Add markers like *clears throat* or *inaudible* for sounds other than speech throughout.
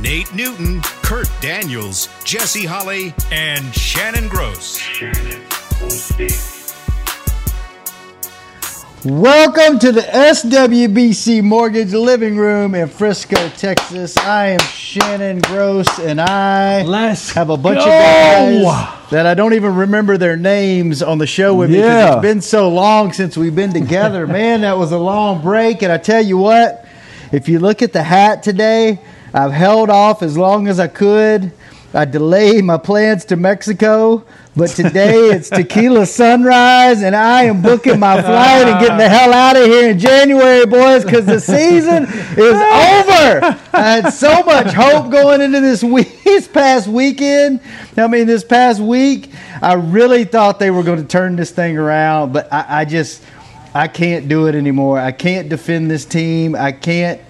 Nate Newton, Kurt Daniels, Jesse Holley, and Shannon Gross. Welcome to the SWBC Mortgage Living Room in Frisco, Texas. I am Shannon Gross, and I Let's have a bunch go. of guys that I don't even remember their names on the show with me because it's been so long since we've been together. *laughs* Man, that was a long break, and I tell you what, if you look at the hat today, I've held off as long as I could. I delayed my plans to Mexico, but today *laughs* it's tequila sunrise, and I am booking my flight and getting the hell out of here in January, boys, because the season is over. I had so much hope going into this *laughs* week, this past weekend. I mean, this past week, I really thought they were going to turn this thing around, but I, I just, I can't do it anymore. I can't defend this team. I can't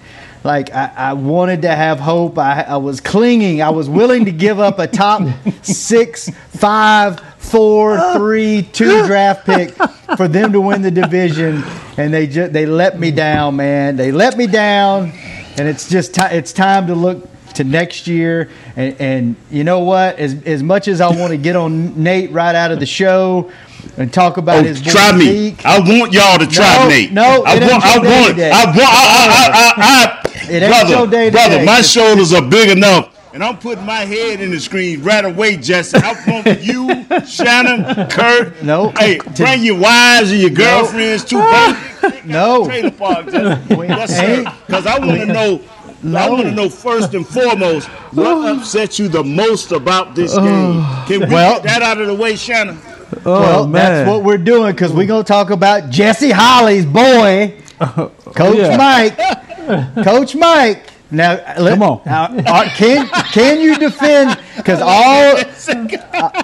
like I, I wanted to have hope. I, I was clinging. I was willing to give up a top six, five, four, three, two draft pick for them to win the division, and they just they let me down, man. They let me down, and it's just ti it's time to look to next year. And, and you know what? As as much as I want to get on Nate right out of the show. And talk about Oh, his try me. Zeke. I want y'all to try No, Nate. no, I want. I want. I want. I, I, I, I, It ain't brother, your day brother, today. my shoulders are big enough, and I'm putting my head in the screen right away, Jesse. I want you, Shannon, Kurt. Nope. Hey, bring your wives and your girlfriends too. baby. No. Trailer park, Jesse. *laughs* Yes, sir. Because I want to know. I want to know first and foremost what oh. upset you the most about this oh. game. Can we Well- get that out of the way, Shannon? Oh, well, man. that's what we're doing because we're going to talk about Jesse Holley's boy, *laughs* Coach Yeah. Mike. *laughs* Coach Mike. Now, let- Come on. now, uh, can can you defend? Because all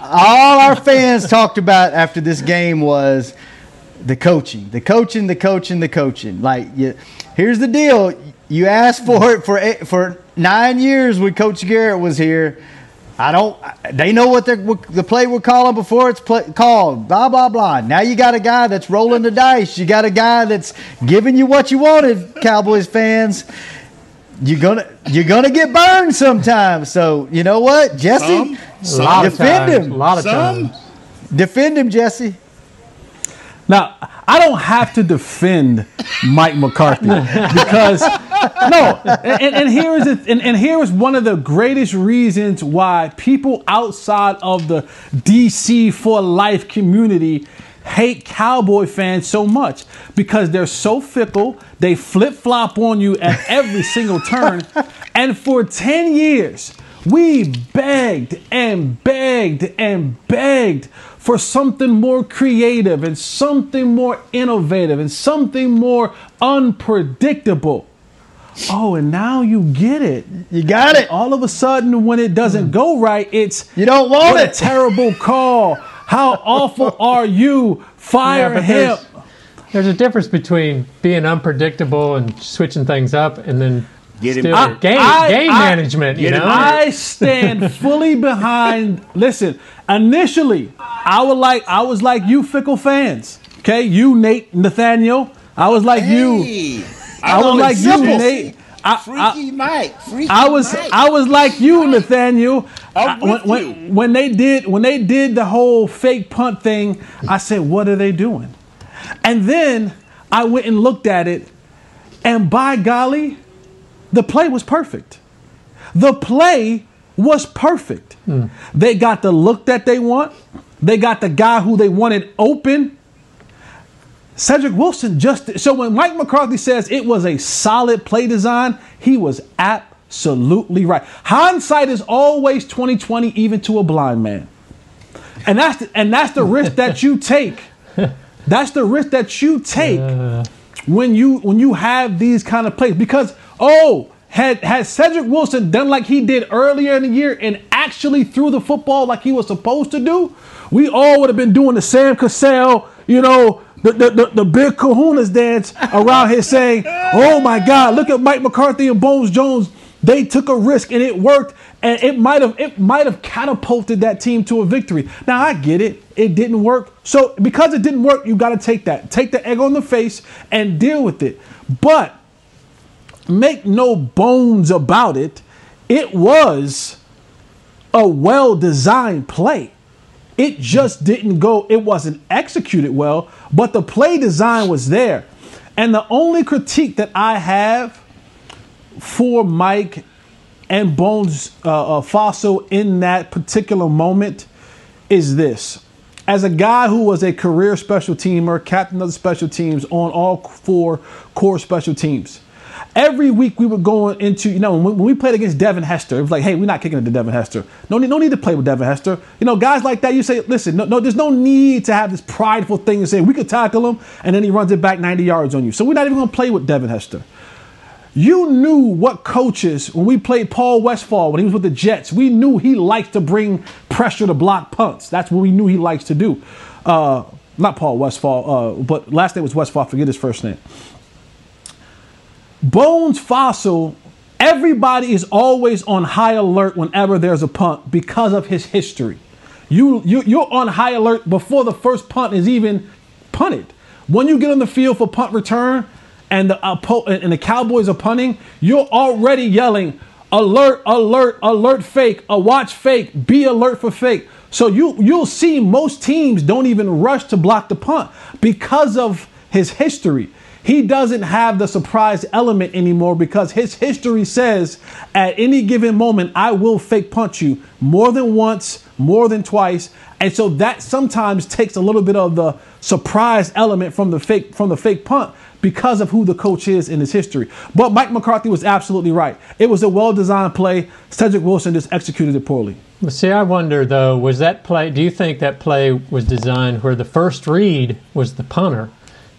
all our fans talked about after this game was the coaching, the coaching, the coaching, the coaching. Like, you, here's the deal: you asked for it for eight, for nine years when Coach Garrett was here. I don't. They know what the play we're calling before it's play, called. Blah blah blah. Now you got a guy that's rolling the dice. You got a guy that's giving you what you wanted, Cowboys fans. You're gonna you're gonna get burned sometimes. So you know what, Jesse, Some. A lot of defend times, him. A lot of Some. times. Defend him, Jesse. Now, I don't have to defend Mike McCarthy *laughs* because no, and, and here is it, and, and here is one of the greatest reasons why people outside of the DC for life community hate Cowboy fans so much because they're so fickle. They flip flop on you at every single turn, and for ten years. We begged and begged and begged for something more creative and something more innovative and something more unpredictable. Oh, and now you get it. You got it. All of a sudden, when it doesn't go right, it's You don't want what a *laughs* terrible call. How awful are you? Fire but him. there's- There's a difference between being unpredictable and switching things up, and then Get him still back. game I- game I- management. You know. I stand fully behind. Listen, initially, I would like I was like you fickle fans. Okay, you Nate Nathaniel. I was like you. I was like you, Nate. I, Freaky I, Mike. Freaky I was Mike. I was like you, Nathaniel. With when, you. when, when they did when they did the whole fake punt thing, I said, "What are they doing?" And then I went and looked at it, and by golly, the play was perfect. The play was perfect. They got the look that they want. They got the guy who they wanted open. Cedric Wilson just so when Mike McCarthy says it was a solid play design, he was absolutely right. Hindsight is always 2020 even to a blind man. And that's the, and that's the risk *laughs* that you take. That's the risk that you take when you when you have these kind of plays because oh had had Cedric Wilson done like he did earlier in the year and actually threw the football like he was supposed to do, we all would have been doing the Sam Cassell, you know, the, the, the, the big kahunas dance around here saying, oh my God, look at Mike McCarthy and Bones Jones. They took a risk and it worked, and it might have it might have catapulted that team to a victory. Now I get it, it didn't work. So because it didn't work, you got to take that, take the egg on the face, and deal with it. But make no bones about it, it was a well designed play. It just didn't go, it wasn't executed well, but the play design was there. And the only critique that I have for Mike and Bones uh, uh, Fassel in that particular moment is this. As a guy who was a career special teamer, captain of the special teams on all four core special teams, every week we were going into, you know, when we played against Devin Hester, it was like, hey, we're not kicking it to Devin Hester. No need, no need to play with Devin Hester. You know, guys like that, you say, listen, no, no, there's no need to have this prideful thing and say, we could tackle him, and then he runs it back 90 yards on you. So we're not even going to play with Devin Hester. You knew what coaches, when we played Paul Westfall, when he was with the Jets, we knew he likes to bring pressure to block punts. That's what we knew he likes to do. Uh, not Paul Westfall, uh, but last name was Westphal, forget his first name. Bones Fassel, everybody is always on high alert whenever there's a punt because of his history. You, you, you're on high alert before the first punt is even punted. When you get on the field for punt return and the, uh, and the Cowboys are punting, you're already yelling, alert, alert, alert fake, a watch fake, be alert for fake. So you, you'll see most teams don't even rush to block the punt because of his history. He doesn't have the surprise element anymore because his history says at any given moment, I will fake punch you more than once, more than twice. And so that sometimes takes a little bit of the surprise element from the fake from the fake punt because of who the coach is in his history. But Mike McCarthy was absolutely right. It was a well-designed play. Cedric Wilson just executed it poorly. See, I wonder though, was that play? Do you think that play was designed where the first read was the punter,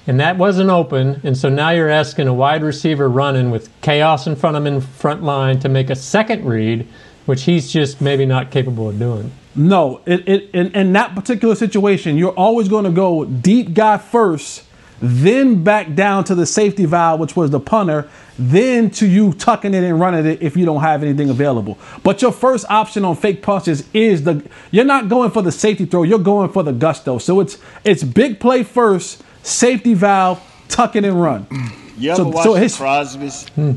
and that wasn't open, and so now you're asking a wide receiver running with chaos in front of him in front line to make a second read, which he's just maybe not capable of doing. No, it, it, in, in that particular situation, you're always going to go deep guy first, then back down to the safety valve, which was the punter, then to you tucking it and running it if you don't have anything available. But your first option on fake punches is the you're not going for the safety throw, you're going for the gusto. So it's it's big play first, safety valve, tuck it and run. You ever So- watch so the Crosbys? Hmm.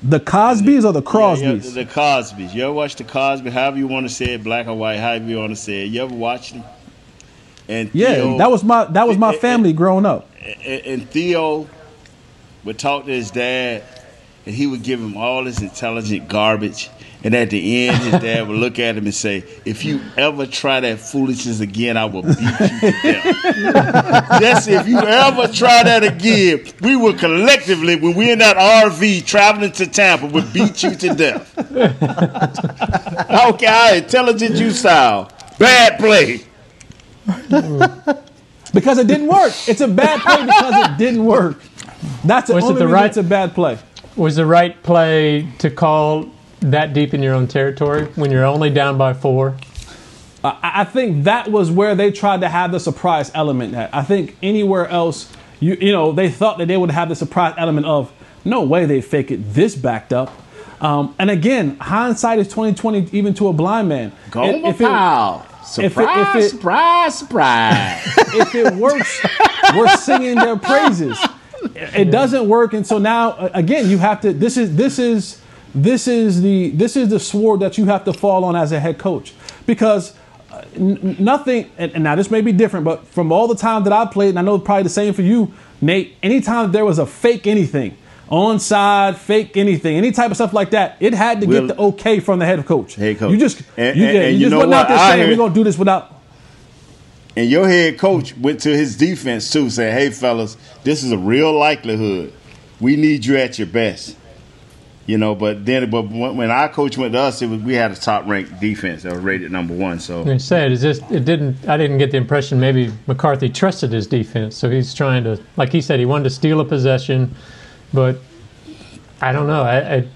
The Cosbys or the Crosbys? Yeah, yeah, the Cosbys. You ever watch the Cosby? However you want to say it, black or white, however you want to say it. You ever watch them? And Yeah, that was my that was my and- family growing up. and, and Theo would talk to his dad, and he would give him all this intelligent garbage. And at the end, his dad would look at him and say, "If you ever try that foolishness again, I will beat you to death." *laughs* That's if you ever try that again. We will collectively, when we're in that RV traveling to Tampa, would beat you to death. I don't how intelligent you sound. Bad play. Because it didn't work. It's a bad play because it didn't work. That's the Was it the right- it's a bad play. Was the right play to call that deep in your own territory when you're only down by four? I, I think that was where they tried to have the surprise element. At. I think anywhere else, you you know, they thought that they would have the surprise element of no way they fake it this backed up. Um, and again, hindsight is twenty twenty, even to a blind man. Go If- if it- pow. if it- if Surprise, it- surprise, surprise. *laughs* if it works, we're singing their praises. It doesn't work, and so now again, you have to. This is this is this is the this is the sword that you have to fall on as a head coach because uh, n- nothing. And, and now this may be different, but from all the time that I played, and I know probably the same for you, Nate. Anytime there was a fake anything. Onside, fake anything, any type of stuff like that. It had to Will- get the okay from the head coach. Head coach. You just, And- you, yeah, and you you just know wasn't out what? there I saying heard- we're gonna do this without. And your head coach went to his defense too, saying, "Hey, fellas, this is a real likelihood. We need you at your best." You know, but then, but when our coach went to us, it was we had a top ranked defense that was rated number one. So I said is just it didn't. I didn't get the impression maybe McCarthy trusted his defense, so he's trying to, like he said, he wanted to steal a possession, but I don't know. I, I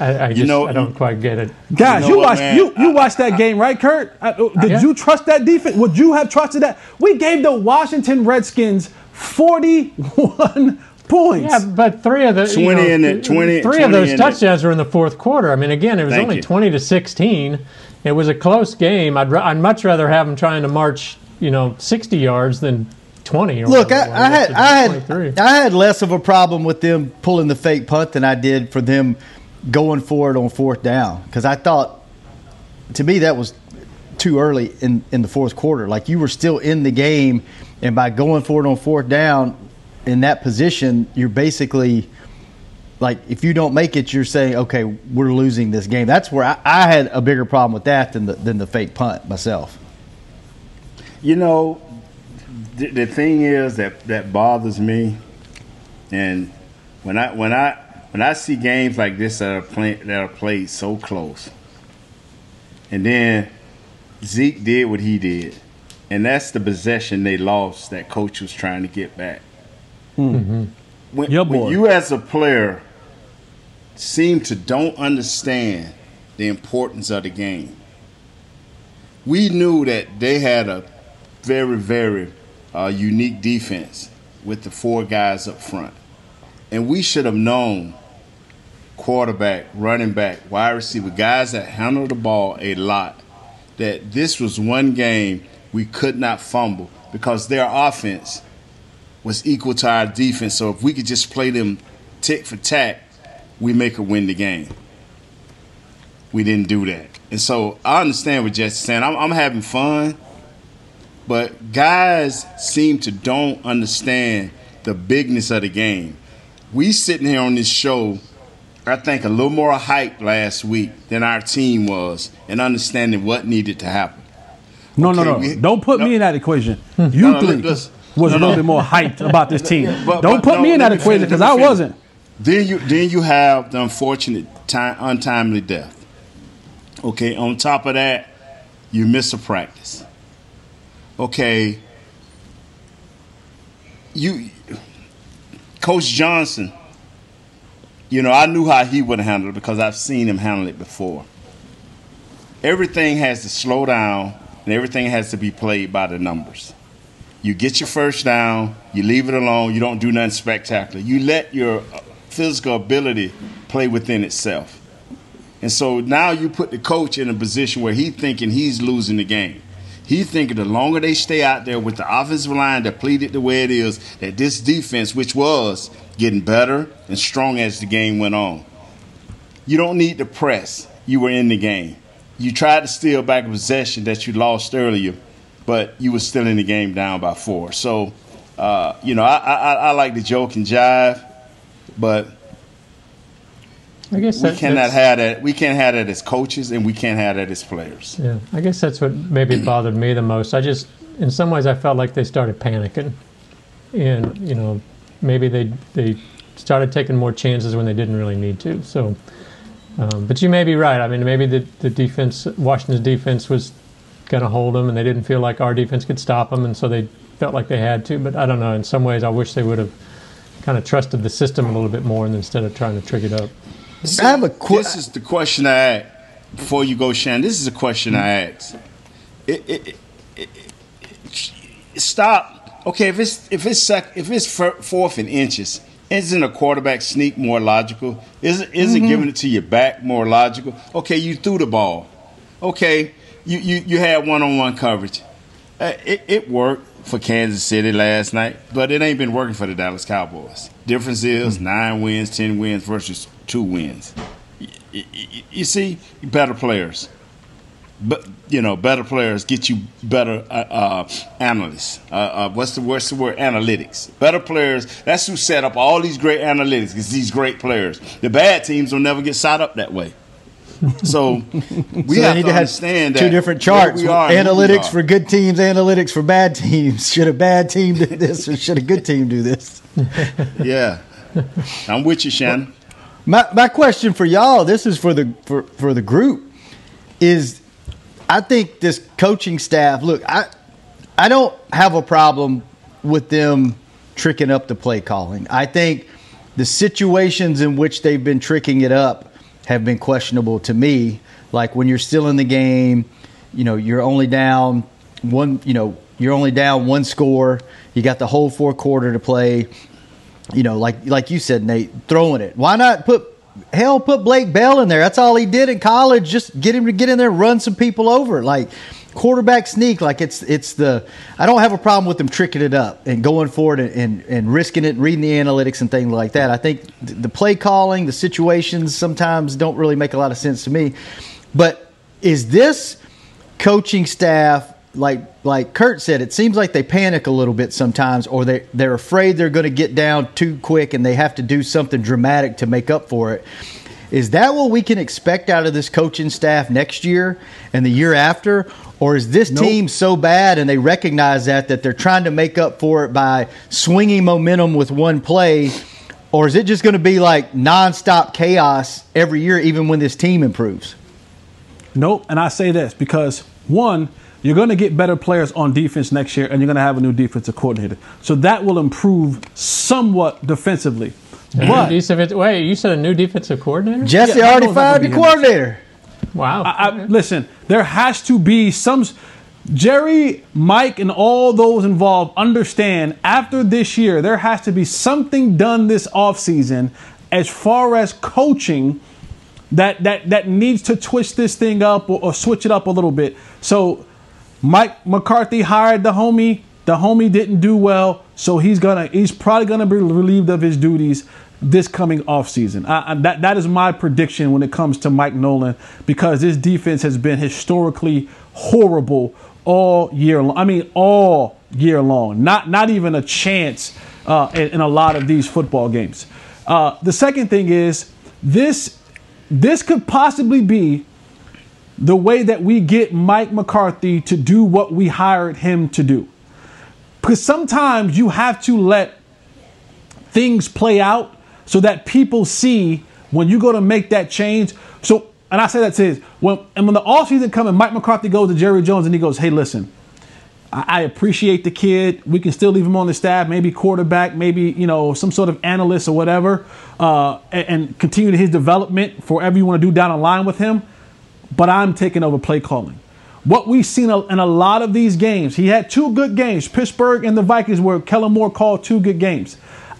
I, I just know- I don't quite get it. Guys, You you, know what, watched man? you, you watched that game, right, Kurt? Uh, uh, Did Yeah. you trust that defense? Would you have trusted that? We gave the Washington Redskins 41 *laughs* points. Yeah, but three of the 20 you know, in it, 20 three 20 of those in it. touchdowns were in the fourth quarter. I mean, again, it was Thank only you. twenty to sixteen. It was a close game. I'd I'd much rather have them trying to march, you know, sixty yards than twenty. Or Look, I, I had I had 23. I had less of a problem with them pulling the fake punt than I did for them going for it on fourth down because I thought to me that was too early in in the fourth quarter. Like you were still in the game, and by going for it on fourth down in that position, you're basically like if you don't make it, you're saying okay, we're losing this game. That's where I, I had a bigger problem with that than the than the fake punt myself. You know, the, the thing is that that bothers me, and when I when I when I see games like this that are play, that are played so close, and then Zeke did what he did, and that's the possession they lost that coach was trying to get back. When, Your when you as a player seem to don't understand the importance of the game we knew that they had a very, very uh, unique defense with the four guys up front. And we should have known quarterback, running back, wide receiver, guys that handle the ball a lot, that this was one game we could not fumble because their offense was equal to our defense. So if we could just play them tick for tack, we make a win the game we didn't do that. And so I understand what Jesse's saying. I'm, I'm having fun, but guys seem to don't understand the bigness of the game. We sitting here on this show, I think a little more hype last week than our team was, and understanding what needed to happen. No, no, Okay, no. we- Don't put no. me in that equation. *laughs* You no, three was No, a little no. bit more hyped *laughs* about this team. But- Don't but put no, me in that equation because I wasn't. Then you then you have the unfortunate time, untimely death. Okay, on top of that, you miss a practice. Okay, you, Coach Johnson. You know, I knew how he would handle it because I've seen him handle it before. Everything has to slow down, and everything has to be played by the numbers. You get your first down, you leave it alone, you don't do nothing spectacular. You let your uh, physical ability play within itself. And so now you put the coach in a position where he's thinking he's losing the game. He thinking the longer they stay out there with the offensive line depleted the way it is, that this defense, which was getting better and strong as the game went on, you don't need to press. You were in the game. You tried to steal back a possession that you lost earlier, but you were still in the game down by four. So, uh, you know, I, I, I like the joke and jive, but I guess we that, cannot have that. We can't have that as coaches, and we can't have that as players. Yeah, I guess that's what maybe bothered me the most. I just, in some ways, I felt like they started panicking, and you know, maybe they they started taking more chances when they didn't really need to. So, um, but you may be right. I mean, maybe the the defense, Washington's defense, was going to hold them, and they didn't feel like our defense could stop them, and so they felt like they had to. But I don't know. In some ways, I wish they would have kind of trusted the system a little bit more, and instead of trying to trick it up. I have a qu- This is the question I ask before you go, Shannon. This is a question I ask. It, it, it, stop. Okay, if it's if it's sec, if it's fourth and inches, isn't a quarterback sneak more logical? Isn't isn't giving it to your back more logical? Okay, you threw the ball. Okay, you you, you had one on one coverage. Uh, it, it worked for Kansas City last night, but it ain't been working for the Dallas Cowboys. Difference is nine wins, ten wins versus two wins. Y- y- y- You see, better players, but you know, better players get you better uh, uh, analysts. Uh, uh, what's the the word? Analytics. Better players. That's who set up all these great analytics. Is these great players. The bad teams will never get set up that way. So *laughs* we So have they to need to have understand that two different charts. we are and we Analytics are. for good teams, analytics for bad teams. *laughs* Should a bad team do this or should a good team do this? *laughs* Yeah, I'm with you, Shannon. My my question for y'all, this is for the for, for the group, is I think this coaching staff, look, I I don't have a problem with them tricking up the play calling. I think the situations in which they've been tricking it up have been questionable to me. Like when you're still in the game, you know, you're only down one, you know, you're only down one score. You got the whole fourth quarter to play. You know, like like you said, Nate, throwing it. Why not put hell put Blake Bell in there? That's all he did in college. Just get him to get in there, run some people over. Like quarterback sneak. Like it's it's the I don't have a problem with them tricking it up and going for it and, and, and risking it, and reading the analytics and things like that. I think the play calling, the situations sometimes don't really make a lot of sense to me. But is this coaching staff like like Kurt said, it seems like they panic a little bit sometimes, or they they're afraid they're going to get down too quick and they have to do something dramatic to make up for it. Is that what we can expect out of this coaching staff next year and the year after? Or is this nope. team so bad and they recognize that that they're trying to make up for it by swinging momentum with one play? Or is it just going to be like nonstop chaos every year, even when this team improves? Nope. And I say this because one, you're going to get better players on defense next year, and you're going to have a new defensive coordinator. So that will improve somewhat defensively. But wait, you said a new defensive coordinator? Jesse yeah, already fired the coordinator. Wow. I, I, listen, there has to be some. Jerry, Mike, and all those involved understand after this year, there has to be something done this offseason as far as coaching that that that needs to twist this thing up or, or switch it up a little bit. So Mike McCarthy hired the homie. The homie didn't do well, so he's gonna he's probably gonna be relieved of his duties this coming offseason. That, that is my prediction when it comes to Mike Nolan because this defense has been historically horrible all year long. I mean, all year long. Not, not even a chance uh, in, in, a lot of these football games. Uh, the second thing is this, this could possibly be the way that we get Mike McCarthy to do what we hired him to do. Because sometimes you have to let things play out so that people see when you go to make that change. So, and I say that to when and when the offseason comes and Mike McCarthy goes to Jerry Jones and he goes, hey, listen, I, I appreciate the kid. We can still leave him on the staff, maybe quarterback, maybe you know some sort of analyst or whatever, uh, and, and continue his development for whatever you want to do down the line with him. But I'm taking over play calling. What we've seen in a lot of these games, he had two good games. Pittsburgh and the Vikings, where Kellen Moore called two good games.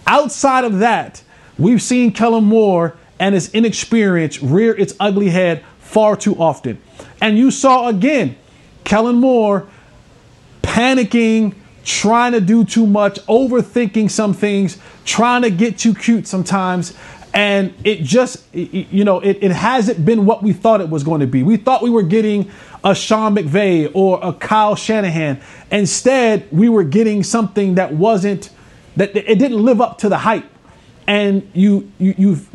Outside of that, We've seen Kellen Moore and his inexperience rear its ugly head far too often. And you saw again Kellen Moore panicking, trying to do too much, overthinking some things, trying to get too cute sometimes. And it just, you know, it, it hasn't been what we thought it was going to be. We thought we were getting a Sean McVay or a Kyle Shanahan. Instead, we were getting something that wasn't, that it didn't live up to the hype and you, you you've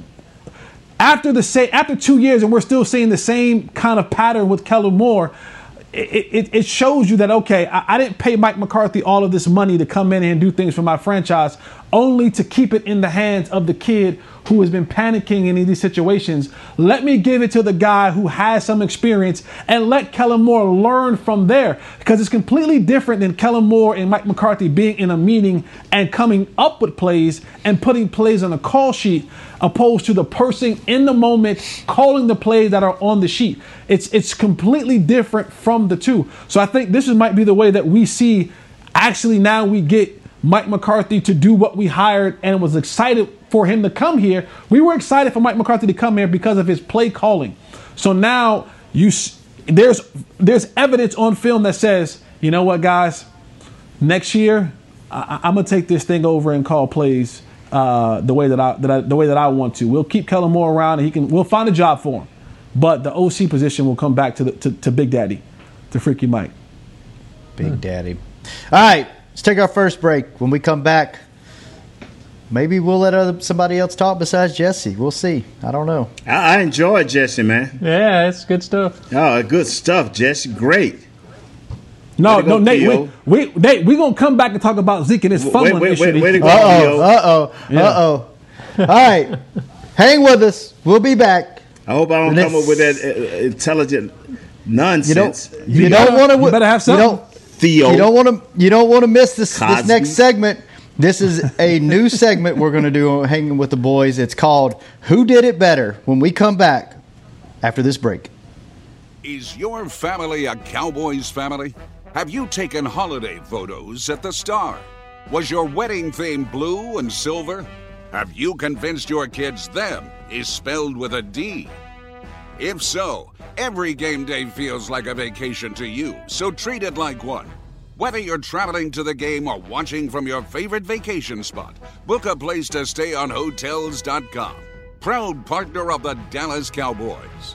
after the say after two years and we're still seeing the same kind of pattern with Kellen Moore, it, it, it shows you that okay, I, I, didn't pay Mike McCarthy all of this money to come in and do things for my franchise, only to keep it in the hands of the kid who has been panicking in these situations. Let me give it to the guy who has some experience and let Kellen Moore learn from there. Because it's completely different than Kellen Moore and Mike McCarthy being in a meeting and coming up with plays and putting plays on a call sheet, opposed to the person in the moment calling the plays that are on the sheet. It's it's completely different from the two. So I think this is, might be the way that we see actually now we get Mike McCarthy to do what we hired and was excited for him to come here. We were excited for Mike McCarthy to come here because of his play calling. So now you there's there's evidence on film that says, you know what, guys, next year I, am gonna take this thing over and call plays uh, the way that I, that I the way that I want to. We'll keep Kellen Moore around and he can we'll find a job for him, but the OC position will come back to the to, to Big Daddy, to Freaky Mike. Big Daddy. All right, let's take our first break. When we come back, Maybe we'll let other, somebody else talk besides Jesse. We'll see. I don't know. I, I enjoy Jesse, man. Yeah, it's good stuff. Oh, good stuff, Jesse. Great. No, no, Nate. We, we, Nate, we gonna come back and talk about Zeke and his fumbling wait, wait. Wait, wait, uh oh, uh oh, uh oh. All right, hang with us. We'll be back. I hope I don't come up with that uh, intelligent nonsense. You don't. You, you don't want to. You better have something. You don't, Theo. You don't want to. You don't want to miss this Cosby. this next segment. This is a new *laughs* segment we're going to do hanging with the boys. It's called Who Did It Better. When we come back, after this break. Is your family a Cowboys family? Have you taken holiday photos at the Star? Was your wedding theme blue and silver? Have you convinced your kids them is spelled with a D? If so, every game day feels like a vacation to you, so treat it like one. Whether you're traveling to the game or watching from your favorite vacation spot, book a place to stay on Hotels.com. Proud partner of the Dallas Cowboys.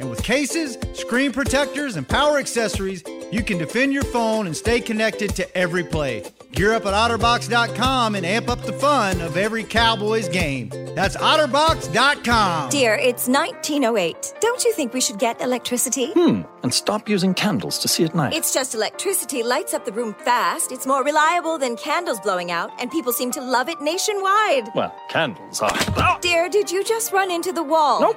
And with cases, screen protectors, and power accessories, you can defend your phone and stay connected to every play. Gear up at OtterBox.com and amp up the fun of every Cowboys game. That's OtterBox.com. Dear, it's 1908. Don't you think we should get electricity? Hmm, and stop using candles to see at night. It's just electricity lights up the room fast. It's more reliable than candles blowing out, and people seem to love it nationwide. Well, candles are. Dear, did you just run into the wall? Nope.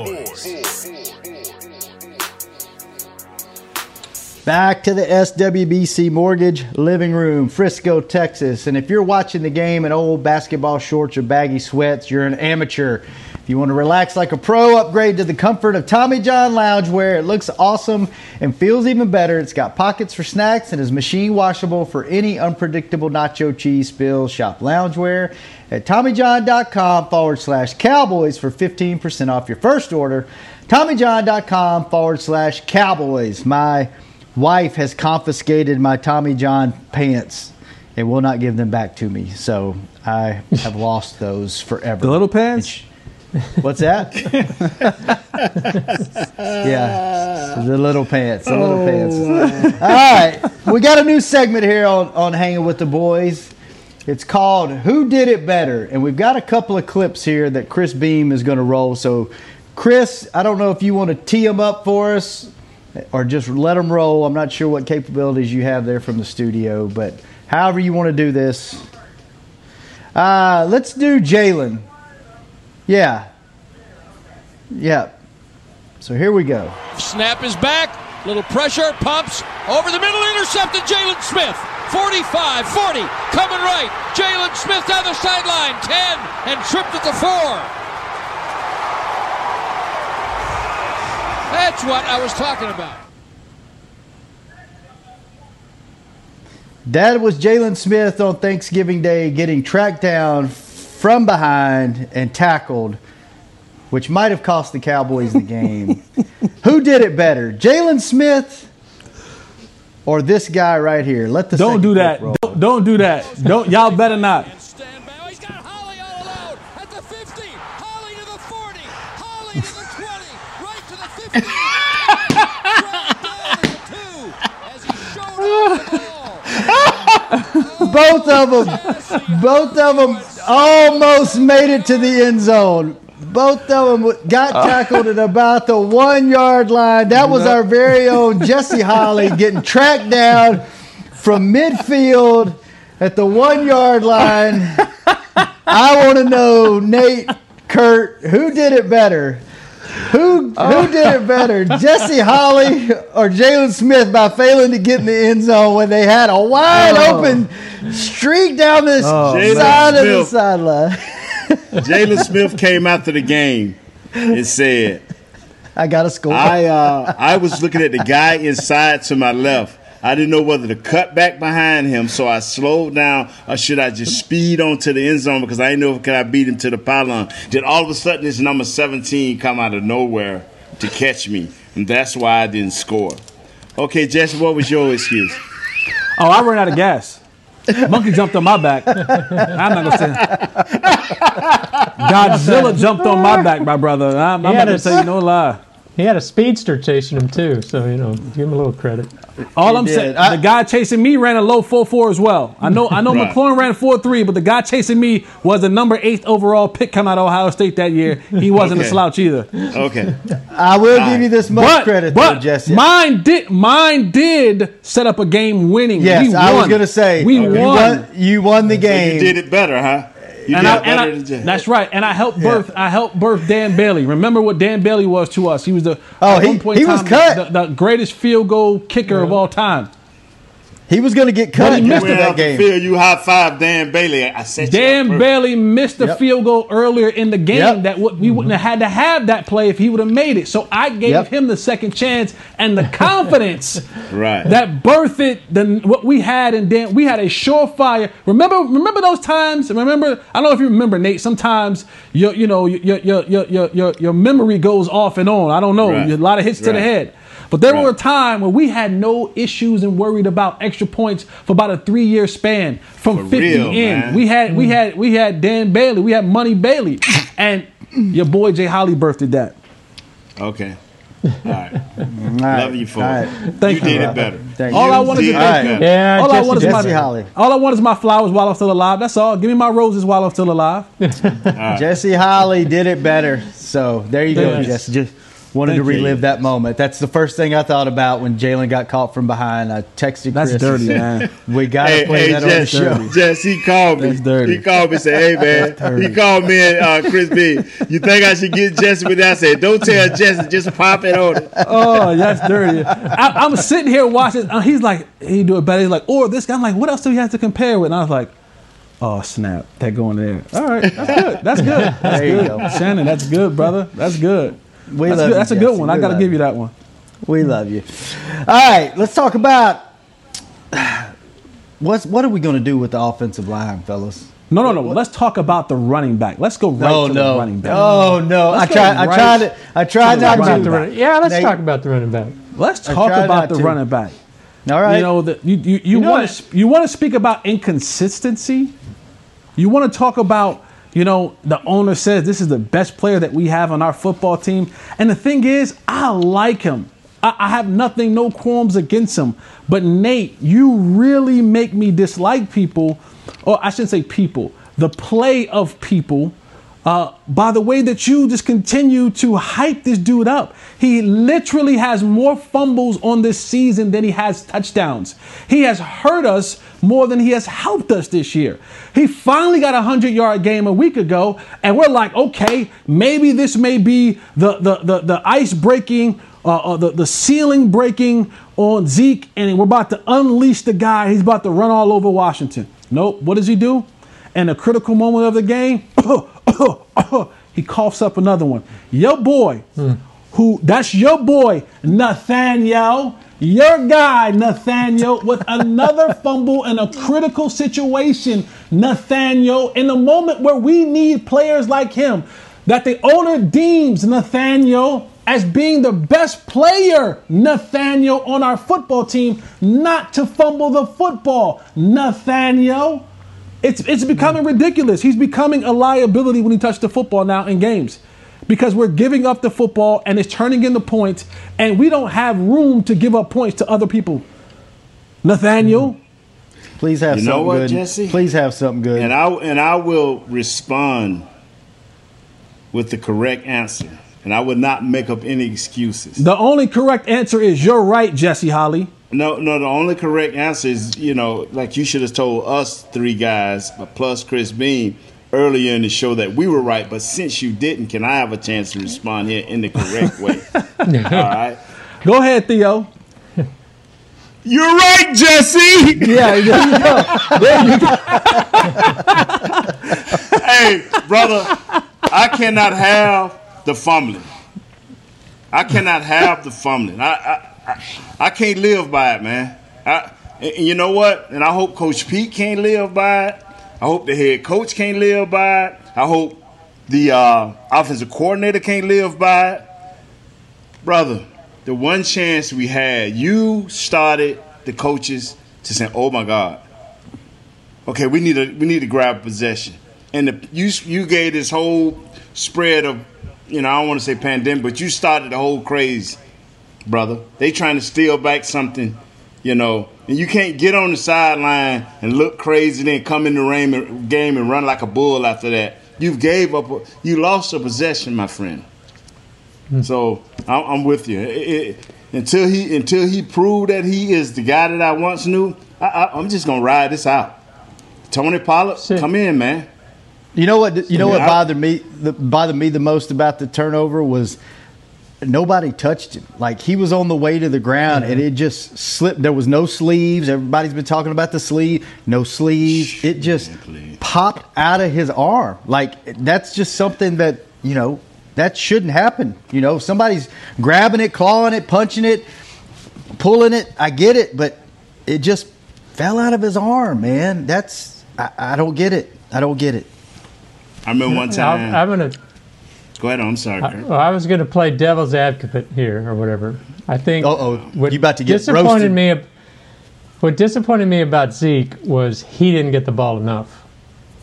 Back to the SWBC Mortgage Living Room, Frisco, Texas. And if you're watching the game in old basketball shorts or baggy sweats, you're an amateur. If you want to relax like a pro, upgrade to the comfort of Tommy John Loungewear. It looks awesome and feels even better. It's got pockets for snacks and is machine washable for any unpredictable nacho cheese spills. Shop loungewear at TommyJohn.com forward slash Cowboys for 15% off your first order. TommyJohn.com forward slash Cowboys. My wife has confiscated my Tommy John pants and will not give them back to me. So I have *laughs* lost those forever. The little pants? What's that? *laughs* yeah, the little pants. The little oh, pants. All right, we got a new segment here on, on Hanging with the Boys. It's called Who Did It Better? And we've got a couple of clips here that Chris Beam is going to roll. So, Chris, I don't know if you want to tee them up for us or just let them roll. I'm not sure what capabilities you have there from the studio, but however you want to do this. Uh, let's do Jaylon. Yeah. Yeah. So here we go. Snap is back. Little pressure. Pumps. Over the middle. Intercepted Jaylon Smith. 45, 40. Coming right. Jaylon Smith down the sideline. 10. And tripped at the 4. That's what I was talking about. That was Jaylon Smith on Thanksgiving Day getting tracked down from behind and tackled, which might have cost the Cowboys the game. *laughs* Who did it better, Jaylon Smith or this guy right here? Let the don't do that. Don't, don't do that. Don't y'all better not. *laughs* both of them, both of them almost made it to the end zone. Both of them got uh. tackled at about the one yard line. That was our very own Jesse Holley getting tracked down from midfield at the one yard line. *laughs* I want to know, Nate, Kurt, who did it better? Who who did it better, *laughs* Jesse Holley or Jaylon Smith by failing to get in the end zone when they had a wide Oh. open streak down the Jalen side of the sideline? *laughs* Jaylon Smith came after the game and said, I got a score. I uh, I was looking at the guy inside to my left, I didn't know whether to cut back behind him, so I slowed down, or should I just speed on to the end zone because I didn't know if could I beat him to the pylon. Then all of a sudden, this number 17 come out of nowhere to catch me, and that's why I didn't score. Okay, Jesse, what was your excuse? Oh, I ran out of gas. Monkey jumped on my back. I'm not gonna say. *laughs* Godzilla jumped on my back, my brother. I'm, I'm not gonna a- say no lie. He had a speedster chasing him too, so you know, give him a little credit. All I'm saying, the guy chasing me ran a low four four as well. I know, I know, *laughs* Right. McLaurin ran four three, but the guy chasing me was the number eighth overall pick coming out of Ohio State that year. He wasn't a slouch either. Okay. *laughs* I will give you this much But, credit, but though, Jesse. mine did, mine did set up a game winning. Yes, we I was gonna say we you won. won. You won the game. You did it better, huh? You and I, and I- that's right. And I helped birth. I helped birth Dan Bailey. Remember what Dan Bailey was to us? He was the Oh, he- one point in he was cut. The, the greatest field goal kicker of all time. He was going to get cut But he missed Went that out game. field, you high five Dan Bailey. I said Dan. Bailey missed the Yep. field goal earlier in the game Yep. that w- we wouldn't have had to have that play if he would have made it. So I gave Yep. him the second chance and the confidence *laughs* Right. that birthed it the what we had and Dan we had a surefire. Remember remember those times? Remember I don't know if you remember Nate. Sometimes your you know your your your your your, your memory goes off and on. I don't know. Right. A lot of hits to the head. But there Right. were a time where we had no issues and worried about extra points for about a three year span from For 50 real, in. man. We had we mm. had we had Dan Bailey, we had Money Bailey, *laughs* and your boy Jay Holley birthed that. Okay. *laughs* All right. All right, Love you for it. right. Thank you you, did it better. Thank All you. I want is did a- it All right. better. Yeah, all I want is Jesse my Holley. all I want is my flowers while I'm still alive. That's all. Give me my roses while I'm still alive. *laughs* Jesse Holley did it better. So there you go, Thanks. Jesse. Just wanted Thank to you. relive that moment. That's the first thing I thought about when Jaylon got caught from behind. I texted That's Chris. dirty, said, man. We got to Hey, play hey, that Jess, on the show. Jess, he called me. That's dirty. He called me and said, hey, man. He called me and uh, Chris B. You think I should get Jesse with that? I said, don't tell Jesse, just pop it on it. Oh, that's dirty. I, I'm sitting here watching. Uh, he's like, he do it better. He's like, or this guy. I'm like, what else do we have to compare with? And I was like, oh snap, that going there. All right, that's good. That's good. That's There you good. go. Shannon, that's good, brother. That's good. We that's love good. you, That's a Jesse. good one. I got to give you. you that one. We love you. All right, let's talk about what's what are we going to do with the offensive line, fellas? No, no, no. Let's talk about the running back. Let's go right oh, No, to no, the running back. Oh no! I Let's go tried. I tried to. I tried to the not running to. The running- yeah, let's Nate- talk about the running back. Let's talk about the to. running back. All right. You know that you you, you, know want to you want to speak about inconsistency. You want to talk about you know the owner says this is the best player that we have on our football team, and the thing is, I like him. I, I have nothing, no qualms against him. But Nate, you really make me dislike people, or I shouldn't say people, the play of people uh, by the way that you just continue to hype this dude up. He literally has more fumbles on this season than he has touchdowns. He has hurt us more than he has helped us this year. He finally got a 100 yard game a week ago, and we're like, okay, maybe this may be the, the, the, the ice breaking. Uh, uh, the, the ceiling breaking on Zeke, and we're about to unleash the guy. He's about to run all over Washington. Nope. What does he do? In a critical moment of the game, *clears throat* *coughs* he coughs up another one. Your boy, who that's your boy, Nathaniel, your guy, Nathaniel, with another *laughs* fumble in a critical situation. Nathaniel, in a moment where we need players like him, that the owner deems Nathaniel as being the best player, Nathaniel, on our football team, not to fumble the football. Nathaniel. It's it's becoming ridiculous. He's becoming a liability when he touches the football now in games. Because we're giving up the football and it's turning into points, and we don't have room to give up points to other people. Nathaniel, Please have You know something what, good. Jesse? Please have something good. And I and I will respond with the correct answer, and I would not make up any excuses. the only correct answer is you're right, Jesse Holley. No, no. The only correct answer is, you know, like you should have told us three guys plus Chris Bean earlier in the show that we were right. But since you didn't, can I have a chance to respond here in the correct way? *laughs* All right. Go ahead, Theo. You're right, Jesse. Yeah, there you go. There you go. hey, brother, I cannot have the fumbling. I cannot have the fumbling. I, I, I, can't live by it, man. I, you know what? And I hope Coach Pete can't live by it. I hope the head coach can't live by it. I hope the uh, offensive coordinator can't live by it. Brother, the one chance we had, you started the coaches to say, "Oh my God, okay, we need to we need to grab possession." And the, you you gave this whole spread of, you know, I don't want to say pandemic, but you started the whole craze, brother. They trying to steal back something, you know, and you can't get on the sideline and look crazy, then come in the rain, game and run like a bull after that. You've gave up, a, you lost a possession, my friend. Hmm. So I'm, with you. It- it- until he until he proved that he is the guy that I once knew, I, I, I'm just gonna ride this out. Tony Pollard, come in, man. You know what? You know Yeah, what I- bothered me? The, bothered me the most about the turnover was nobody touched him. Like he was on the way to the ground, and it just slipped. There was no sleeves. Everybody's been talking about the sleeve. No sleeves. It just popped out of his arm. Like that's just something that you know that shouldn't happen. You know, somebody's grabbing it, clawing it, punching it, pulling it. I get it, but it just fell out of his arm, man. That's I, I don't get it. I don't get it. I remember one time. I'm gonna. Go ahead. I'm sorry. I, well, I was going to play devil's advocate here or whatever. I think. What You about to get disappointed roasted. me. What disappointed me about Zeke was he didn't get the ball enough.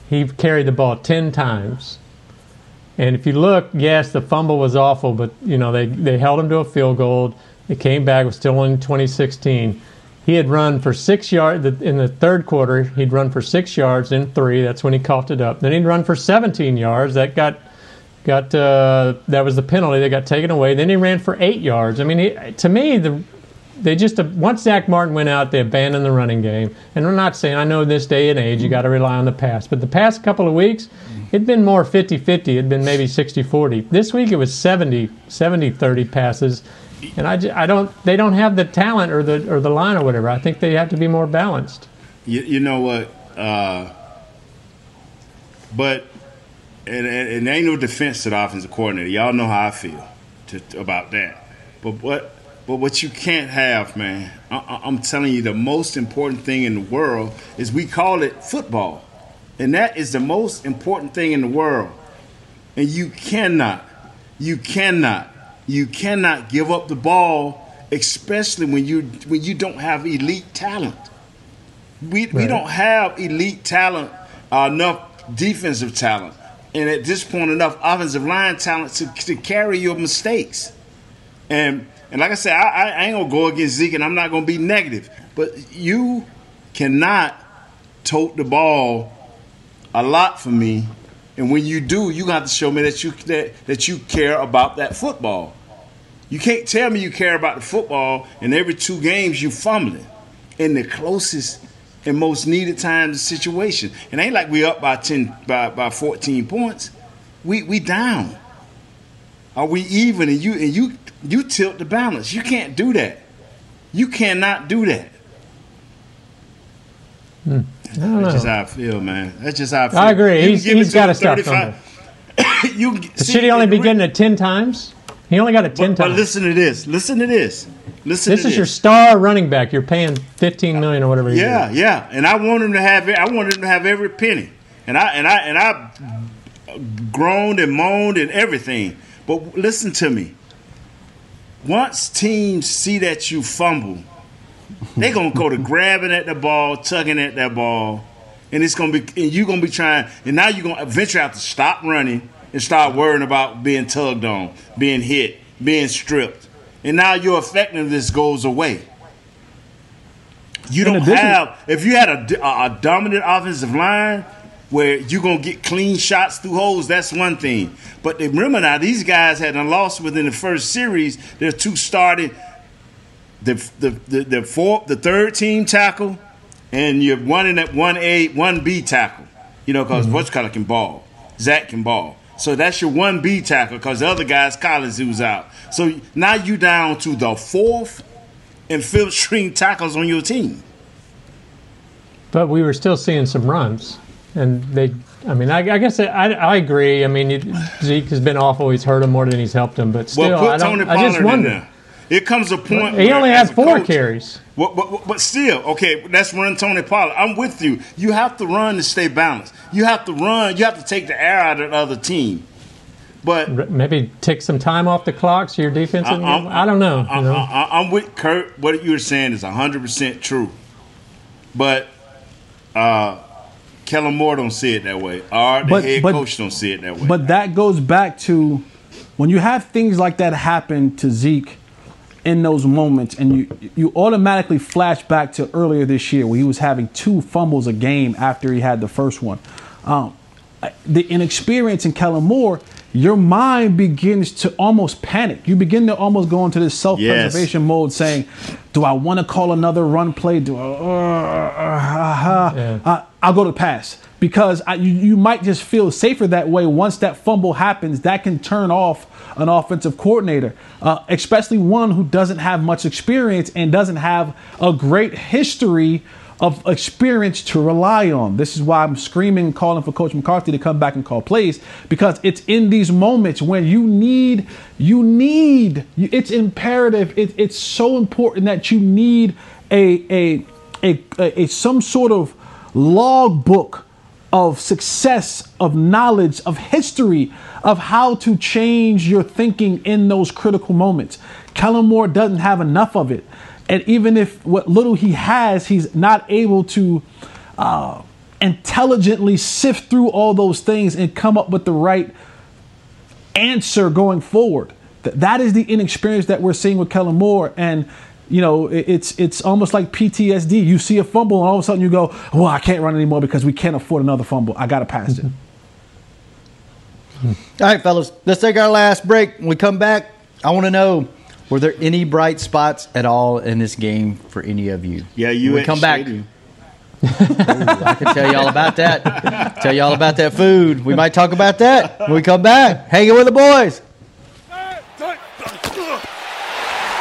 He carried the ball ten times, and if you look, yes, the fumble was awful, but you know they they held him to a field goal. They came back. It was still in 2016. He had run for six yards in the third quarter. He'd run for six yards in three. That's when he coughed it up. Then he'd run for 17 yards. That got got uh, that was the penalty that got taken away. Then he ran for eight yards. I mean, he, to me, the they just once Zack Martin went out, they abandoned the running game. And I'm not saying I know this day and age you got to rely on the pass, but the past couple of weeks, it'd been more 50-50. It'd been maybe 60-40. This week it was 70 70-30 passes. And I, ju- I don't they don't have the talent or the or the line or whatever. I think they have to be more balanced. You, you know what? Uh, but and, and, and ain't no defense to the offensive coordinator. Y'all know how I feel to, about that. But what? But what you can't have, man. I, I'm telling you, the most important thing in the world is we call it football, and that is the most important thing in the world. And you cannot, you cannot, you cannot give up the ball, especially when you when you don't have elite talent. We, we don't have elite talent, uh, enough defensive talent, and at this point, enough offensive line talent to, to carry your mistakes. And and like I said, I, I ain't gonna go against Zeke, and I'm not gonna be negative, but you cannot tote the ball a lot for me. And when you do, you got to show me that you that, that you care about that football. You can't tell me you care about the football, and every two games you fumbling in the closest and most needed times of situation. It ain't like we up by ten by, by 14 points. We we down. Are we even? And you and you you tilt the balance. You can't do that. You cannot do that. Hmm. Don't That's just know. how I feel, man. That's just how I feel. I agree. You He's, he's got to stop 35 *coughs* you see, should he only be getting it ten times? He only got it ten But, but times. listen to this. Listen to this. Listen this is your star running back. You're paying fifteen million or whatever. Yeah, yeah. And I want him to have. I want him to have every penny. And I and I and I groaned and moaned and everything. But listen to me. Once teams see that you fumble, they're gonna go to *laughs* grabbing at the ball, tugging at that ball, and it's gonna be and you're gonna be trying. And now you're gonna eventually have to stop running and start worrying about being tugged on, being hit, being stripped, and now your effectiveness goes away. You don't addition- have if you had a, a, a dominant offensive line where you're gonna get clean shots through holes. That's one thing. But remember now, these guys had a loss within the first series. Their two started the the the, the four the third team tackle, and you're one in that one A one B tackle. You know, because mm-hmm. what's color can ball, Zach can ball. So that's your one B tackle because the other guy's Collins who's out. So now you down to the fourth and fifth string tackles on your team. But we were still seeing some runs, and they. I mean, I, I guess I, I agree. I mean, Zeke has been awful. He's hurt him more than he's helped him. But still, well, put I don't. Tony I just wonder. There. It comes a point. He only as had four coach- carries. But, but, but still, okay, let's run Tony Pollard. I'm with you. You have to run to stay balanced. You have to run. You have to take the air out of the other team. But Maybe take some time off the clock so your defense. I- I'm- I don't know. I, you know? I, am with Kurt. What you were saying is 100 percent true. But uh, Kellen Moore don't see it that way. Or the But- head but- coach don't see it that way. But that goes back to when you have things like that happen to Zeke in those moments, and you you automatically flash back to earlier this year where he was having two fumbles a game after he had the first one. Um, the inexperience in Kellen Moore, your mind begins to almost panic. You begin to almost go into this self-preservation mode, saying, "Do I want to call another run play? Do I? Uh, uh, uh, uh, I'll go to pass." Because I, you, you might just feel safer that way. Once that fumble happens, that can turn off an offensive coordinator, uh, especially one who doesn't have much experience and doesn't have a great history of experience to rely on. This is why I'm screaming calling for Coach McCarthy to come back and call plays because it's in these moments when you need, you need, it's imperative. It, it's so important that you need a a, a, a some sort of logbook of success, of knowledge, of history, of how to change your thinking in those critical moments. Kellen Moore doesn't have enough of it. And even if what little he has, he's not able to uh, intelligently sift through all those things and come up with the right answer going forward. Th- that is the inexperience that we're seeing with Kellen Moore. And you know, it's it's almost like PTSD. You see a fumble, and all of a sudden you go, "Well, I can't run anymore because we can't afford another fumble. I got to pass it." Mm-hmm. All right, fellas, let's take our last break. When we come back, I want to know were there any bright spots at all in this game for any of you? yeah, you When we come back. Ooh, *laughs* I can tell you all about that. tell you all about that food. We might talk about that when we come back. Hanging with the boys.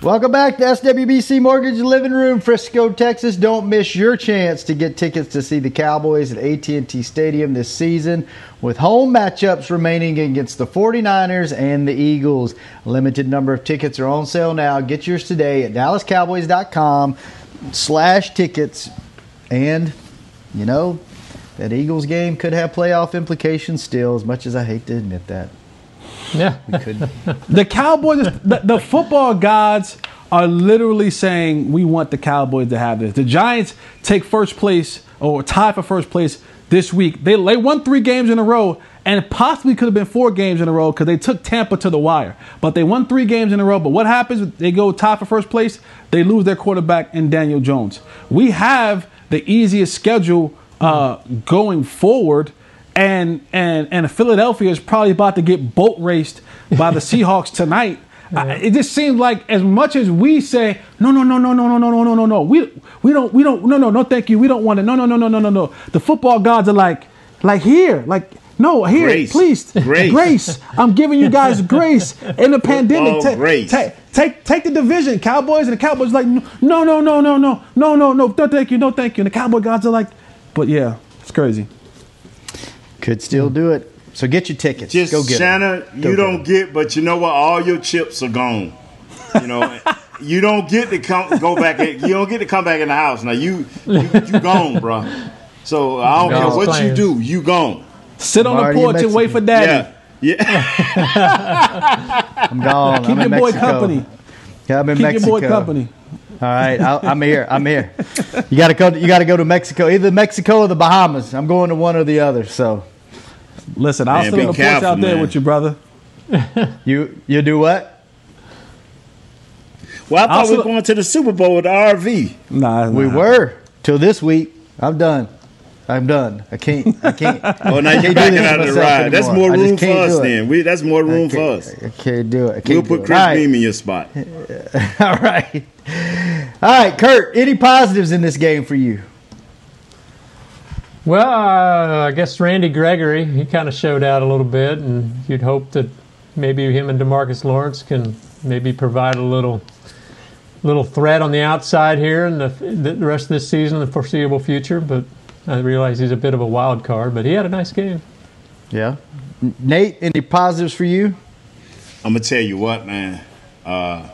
Welcome back to SWBC Mortgage Living Room, Frisco, Texas. Don't miss your chance to get tickets to see the Cowboys at AT&T Stadium this season with home matchups remaining against the 49ers and the Eagles. Limited number of tickets are on sale now. Get yours today at dallascowboys.com slash tickets. And, you know, that Eagles game could have playoff implications still, as much as I hate to admit that. Yeah. We couldn't. *laughs* the Cowboys, the, the football gods are literally saying we want the Cowboys to have this. The Giants take first place or tie for first place this week. They they won three games in a row, and possibly could have been four games in a row because they took Tampa to the wire. But they won three games in a row. But what happens? They go tie for first place. They lose their quarterback in Daniel Jones. We have the easiest schedule uh, going forward, and and and Philadelphia is probably about to get boat raced by the Seahawks tonight. I, it just seems like as much as we say no no no no no no no no no no no we we don't we don't no no no thank you we don't want it no no no no no no no the football gods are like like here like no here Grace. please Grace. grace I'm giving you guys grace in the pandemic Football Ta- grace. ta- take take the division Cowboys and the Cowboys like no no no no no no no no no no thank you no thank you and the Cowboy gods are like but yeah it's crazy Could still do it. So get your tickets. Just Go get 'em. Shanna, Go you get don't get, but you know what? All your chips are gone. You know, you don't get to come go back. In, you don't get to come back in the house. Now you you, you gone, bro. So I don't God's care what you do. You gone. sit on the porch and wait for daddy Yeah, yeah. *laughs* I'm gone. keep I'm in your boy Mexico. company Yeah, I'm in keep Mexico. your boy company All right, I'll, I'm here. I'm here. You got to go. You got to go to Mexico, either Mexico or the Bahamas. I'm going to one or the other. So listen I'll Man, sit be on the porch out there man. with you brother *laughs* you you do what? Well, I thought we were going to the Super Bowl with the RV. nah, We nah. were till this week. I'm done. I'm done. I can't. I can't. *laughs* Oh, now you're can't backing out of the myself ride. That's more room for us then. We that's more room for us. I can't do it. I can't We'll do put it. Chris All right. Beam in your spot. *laughs* All right. All right, Kurt. Any positives in this game for you? Well, uh, I guess Randy Gregory, he kind of showed out a little bit, and you'd hope that maybe him and DeMarcus Lawrence can maybe provide a little little threat on the outside here in the, the rest of this season, the foreseeable future. But I realize he's a bit of a wild card, but he had a nice game. Yeah. Nate, any positives for you? I'm gonna tell you what, man. Uh,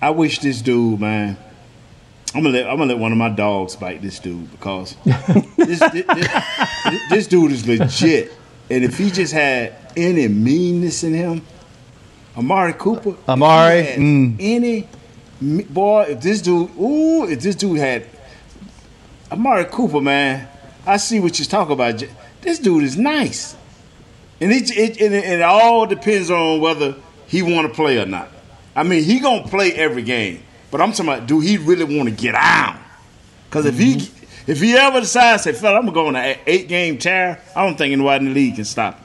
I wish this dude, man. I'm gonna let I'm gonna let one of my dogs bite this dude because *laughs* this, this, this, this dude is legit. And if he just had any meanness in him, Amari Cooper, if he Amari, had mm. any boy, if this dude, ooh, if this dude had Amari Cooper, man, I see what you're talking about. This dude is nice. And it, it, and it, and it all depends on whether he want to play or not. I mean, he gonna play every game, but I'm talking about, do he really want to get out? Because if he mm-hmm. if he ever decides, say, fella, I'm gonna go on an eight game tear, I don't think anybody in the league can stop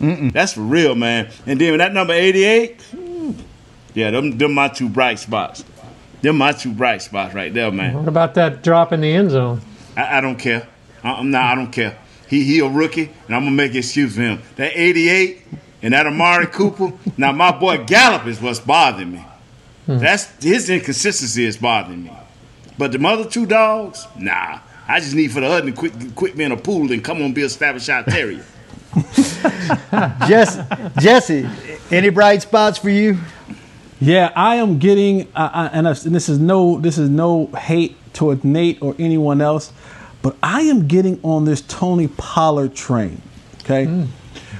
him. That's for real, man. And then that number 88, yeah, them them my two bright spots. Them my two bright spots right there, man. What about that drop in the end zone? I, I don't care. I, I'm not. I don't care. He he a rookie, and I'm gonna make an excuse for him. That 88 and that Amari Cooper. *laughs* Now my boy Gallup is what's bothering me. That's his inconsistency is bothering me. But the other two dogs, nah. I just need for the other to quit quit being a pool and come on be a established shot terrier. *laughs* Jesse, Jesse, any bright spots for you? Yeah, I am getting, uh, uh, and, I've- and this is no, this is no hate toward Nate or anyone else, but I am getting on this Tony Pollard train. Okay,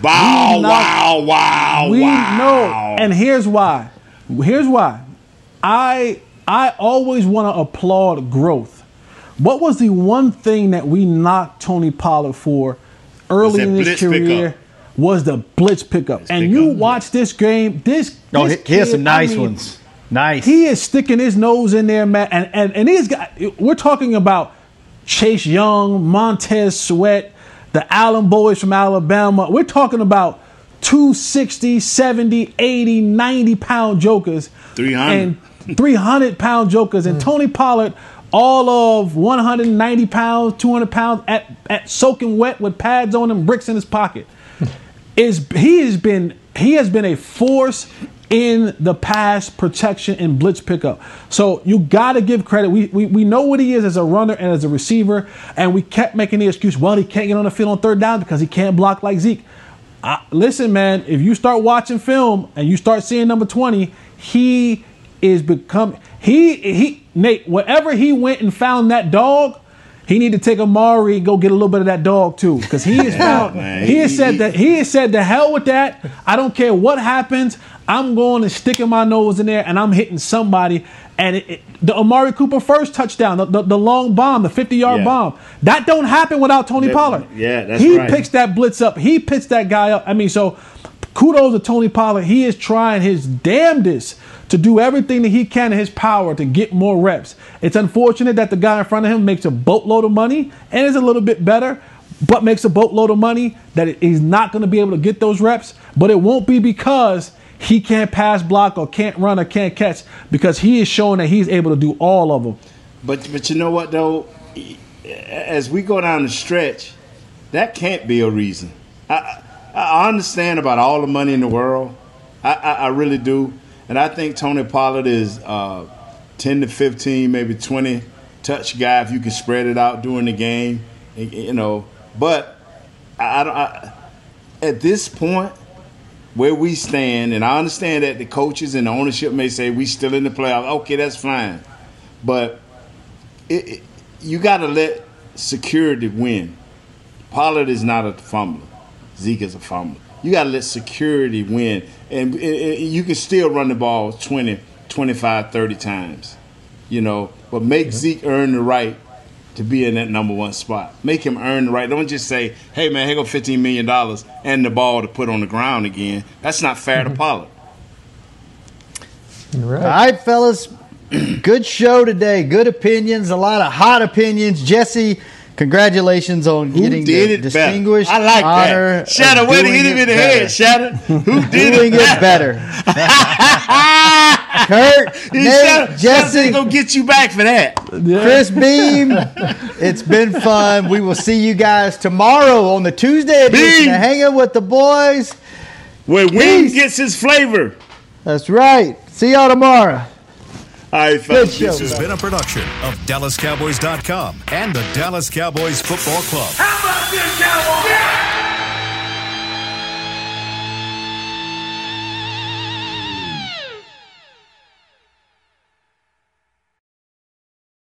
Wow, not- wow, wow, we wow. know, and here's why. Here's why. I I always want to applaud growth. What was the one thing that we knocked Tony Pollard for early in his career? pickup. Was the blitz pickup, and you watch this game. This, Oh, this he, he has some kid, I nice mean, ones. Nice. he is sticking his nose in there, man. And and, and these guys, we're talking about Chase Young, Montez Sweat, the Allen boys from Alabama. We're talking about 260, 70, 80, 90 pound jokers. 300. And 300 pound jokers. And mm. Tony Pollard, all of 190 pounds, 200 pounds, at, at soaking wet with pads on and bricks in his pocket *laughs* is he has been he has been a force in the pass protection and blitz pickup. So you got to give credit. We, we we know what he is as a runner and as a receiver, and we kept making the excuse. Well, he can't get on the field on third down because he can't block like Zeke. I, listen, man, if you start watching film and you start seeing number 20, he is become he he Nate, wherever he went and found that dog, he need to take Amari and go get a little bit of that dog too. Because he is *laughs* found man. he has said that he has said the hell with that. I don't care what happens. I'm going and sticking my nose in there and I'm hitting somebody. And it, it, the Amari Cooper first touchdown, the, the, the long bomb, the 50 yard Yeah. bomb, that don't happen without Tony That- Pollard. yeah, that's he right. picks that blitz up. He picks that guy up. I mean, so kudos to Tony Pollard. He is trying his damnedest to do everything that he can in his power to get more reps. It's unfortunate that the guy in front of him makes a boatload of money and is a little bit better, but makes a boatload of money that he's not going to be able to get those reps. But it won't be because he can't pass block or can't run or can't catch because he is showing that he's able to do all of them. But but you know what though, as we go down the stretch, that can't be a reason. I I understand about all the money in the world. I, I, I really do, and I think Tony Pollard is uh, ten to fifteen, maybe twenty touch guy if you can spread it out during the game. You know, but I, I. I, at this point, where we stand, and I understand that the coaches and the ownership may say we still in the playoffs. Okay, that's fine, but it, it, you got to let security win. Pollard is not a fumbler. Zeke is a fumbler. You got to let security win, and it, it- you can still run the ball 20, 25, 30 times. You know, but make Zeke earn the right to be in that number one spot. Make him earn the right. Don't just say, "Hey man, here go fifteen million dollars and the ball to put on the ground again." That's not fair to mm-hmm. Pollard. All right, fellas. *clears throat* Good show today. Good opinions. A lot of hot opinions. Jesse, congratulations on getting did the it better? I like that. honor. of Shadow, way to hit him it in the better. head, Shadow. Who *laughs* did doing it it better. *laughs* Kurt, He Nate, Jesse, Shadow gonna get you back for that. Chris *laughs* Beam. It's been fun. We will see you guys tomorrow on the Tuesday edition of Hanging with the Boys. Where Wing gets his flavor. That's right. See y'all tomorrow. All right, Good show. This has been a production of DallasCowboys.com and the Dallas Cowboys Football Club. How about this, Cowboys?